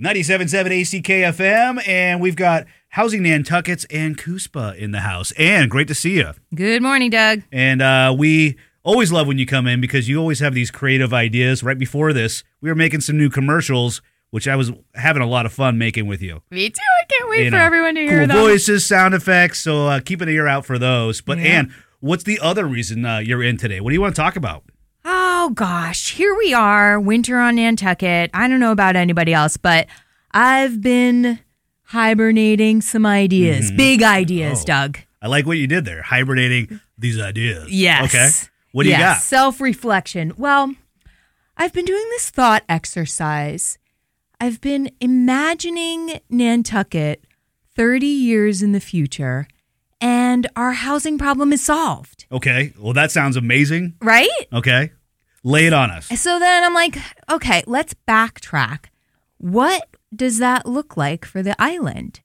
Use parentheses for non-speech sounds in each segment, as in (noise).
97.7 ACKFM, and we've got Housing Nantuckets Ann Kuszpa in the house. And great to see you. Good morning, Doug. And uh, we always love when you come in because you always have these creative ideas. Right before this, we were making some new commercials, which I was having a lot of fun making with you. Me too. I can't wait You for know, everyone to hear cool them. voices, sound effects. So uh, keep an ear out for those. But Yeah. Ann, what's the other reason uh, you're in today? What do you want to talk about? Oh gosh, here we are, winter on Nantucket. I don't know about anybody else, but I've been hibernating some ideas, mm-hmm. big ideas, Oh. Doug. I like what you did there, hibernating these ideas. Yes. Okay. What do you got? Self reflection. Well, I've been doing this thought exercise. I've been imagining Nantucket 30 years in the future, and our housing problem is solved, Okay. Well, that sounds amazing. right? Okay. Lay it on us. So then I'm like, okay, let's backtrack. What does that look like for the island?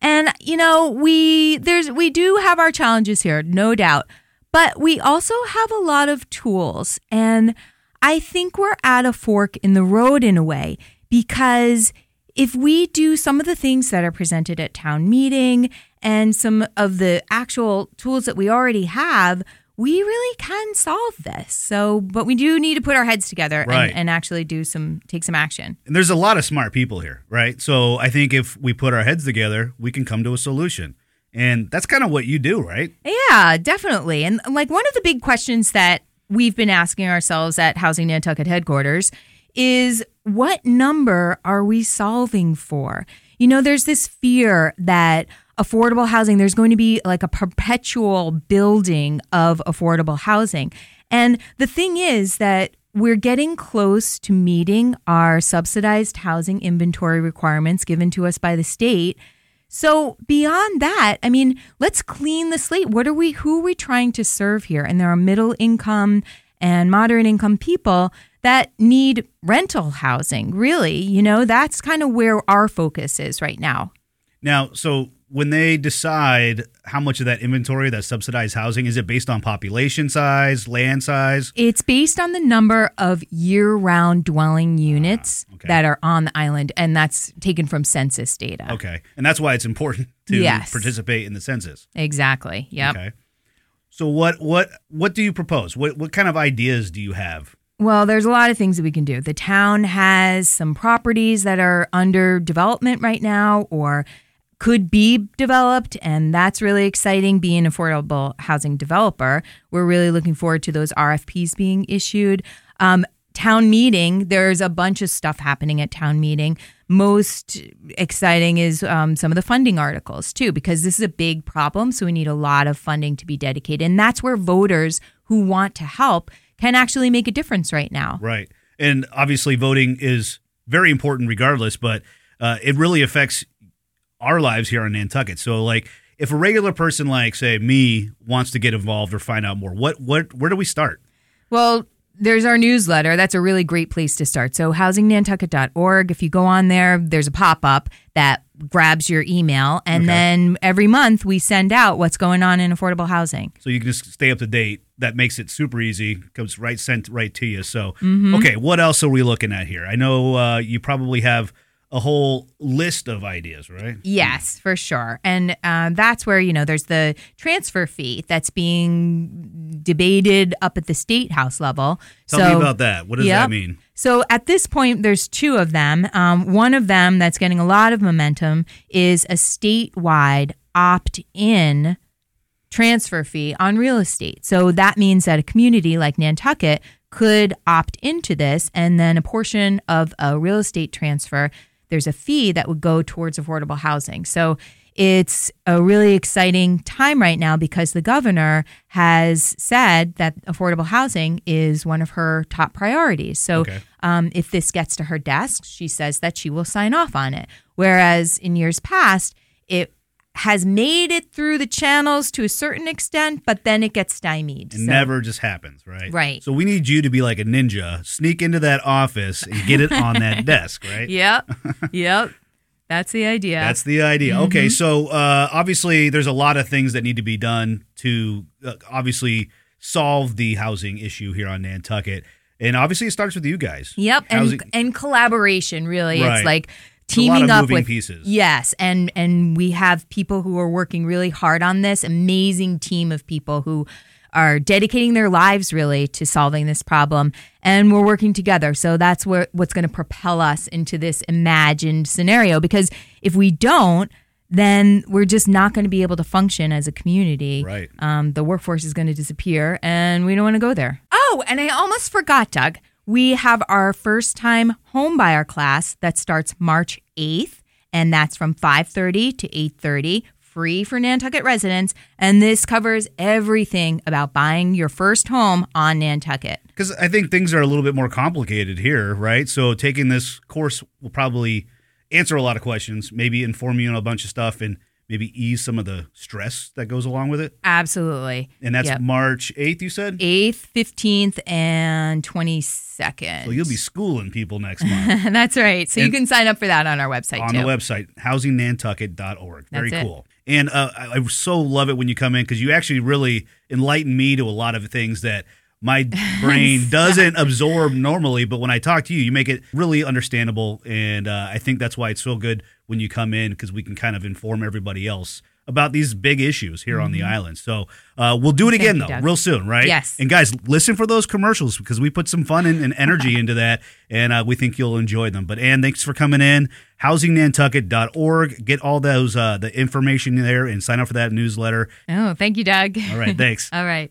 And you know, we there's we do have our challenges here, no doubt. But we also have a lot of tools and I think we're at a fork in the road in a way because if we do some of the things that are presented at town meeting and some of the actual tools that we already have, we really can solve this. So, but we do need to put our heads together Right. and, and actually do some, take some action. And there's a lot of smart people here, right? So I think if we put our heads together, we can come to a solution. And that's kind of what you do, right? Yeah, definitely. And like one of the big questions that we've been asking ourselves at Housing Nantucket headquarters is what number are we solving for? You know, there's this fear that affordable housing, there's going to be like a perpetual building of affordable housing. And the thing is that we're getting close to meeting our subsidized housing inventory requirements given to us by the state. So beyond that, I mean, let's clean the slate. What are we who are we trying to serve here? And there are middle income and moderate income people that need rental housing. Really, you know, that's kind of where our focus is right now. Now, so when they decide how much of that inventory, that subsidized housing, is it based on population size, land size? It's based on the number of year-round dwelling units Ah, okay. that are on the island and that's taken from census data. Okay. And that's why it's important (laughs) to Yes. participate in the census. Exactly. Yep. Okay. So what what what do you propose? What what kind of ideas do you have? Well, there's a lot of things that we can do. The town has some properties that are under development right now or could be developed, and that's really exciting being an affordable housing developer. We're really looking forward to those RFPs being issued. Um, town meeting, there's a bunch of stuff happening at town meeting. Most exciting is um, some of the funding articles, too, because this is a big problem. So we need a lot of funding to be dedicated. And that's where voters who want to help can actually make a difference right now. Right. And obviously voting is very important regardless, but uh, it really affects our lives here in Nantucket. So like if a regular person like say me wants to get involved or find out more, what what where do we start? Well, there's our newsletter. That's a really great place to start. So, housingnantucket.org. If you go on there, there's a pop up that grabs your email. And Okay. then every month we send out what's going on in affordable housing. So you can just stay up to date. That makes it super easy. Comes right sent right to you. So Mm-hmm. okay, what else are we looking at here? I know uh, you probably have a whole list of ideas, right? Yes, for sure. And um, that's where, you know, there's the transfer fee that's being debated up at the state house level. Tell so, me about that. What does that mean? So at this point, there's two of them. Um, one of them that's getting a lot of momentum is a statewide opt in transfer fee on real estate. So that means that a community like Nantucket could opt into this, and then a portion of a real estate transfer, there's a fee that would go towards affordable housing. So it's a really exciting time right now because the governor has said that affordable housing is one of her top priorities. So Okay. um, if this gets to her desk, she says that she will sign off on it. Whereas in years past, it has made it through the channels to a certain extent, but then it gets stymied. It So- never just happens, right? Right. So we need you to be like a ninja, sneak into that office and get it on that (laughs) desk, right? Yep. (laughs) yep. That's the idea. That's the idea. Mm-hmm. Okay, so uh, obviously there's a lot of things that need to be done to uh, obviously solve the housing issue here on Nantucket, and obviously it starts with you guys. Yep, and and collaboration really. Right. It's like teaming up moving with pieces. Yes, and and we have people who are working really hard on this. Amazing team of people who are dedicating their lives really to solving this problem and we're working together so that's where what's going to propel us into this imagined scenario because if we don't then we're just not going to be able to function as a community Right. um, the workforce is going to disappear and we don't want to go there oh and i almost forgot doug we have our first time home buyer class that starts march 8th and that's from 5.30 to 8.30 free for nantucket residents and this covers everything about buying your first home on nantucket Because I think things are a little bit more complicated here, right? So taking this course will probably answer a lot of questions, maybe inform you on a bunch of stuff, and maybe ease some of the stress that goes along with it. absolutely And that's Yep. March 8th, you said? 8th 15th and 22nd So you'll be schooling people next month (laughs) that's right so you can sign up for that on our website on too the website, housingnantucket.org. Very That's it. cool. And uh, I, I so love it when you come in because you actually really enlighten me to a lot of things that my (laughs) brain doesn't (laughs) absorb normally. But when I talk to you, you make it really understandable. And uh, I think that's why it's so good when you come in because we can kind of inform everybody else about these big issues here on the island. So uh, we'll do it again, you, though, Doug. real soon, right? Yes. And guys, listen for those commercials because we put some fun and, and energy into that, and uh, we think you'll enjoy them. But Ann, thanks for coming in. HousingNantucket.org. Get all those uh, the information there and sign up for that newsletter. oh thank you doug All right, thanks. (laughs) all right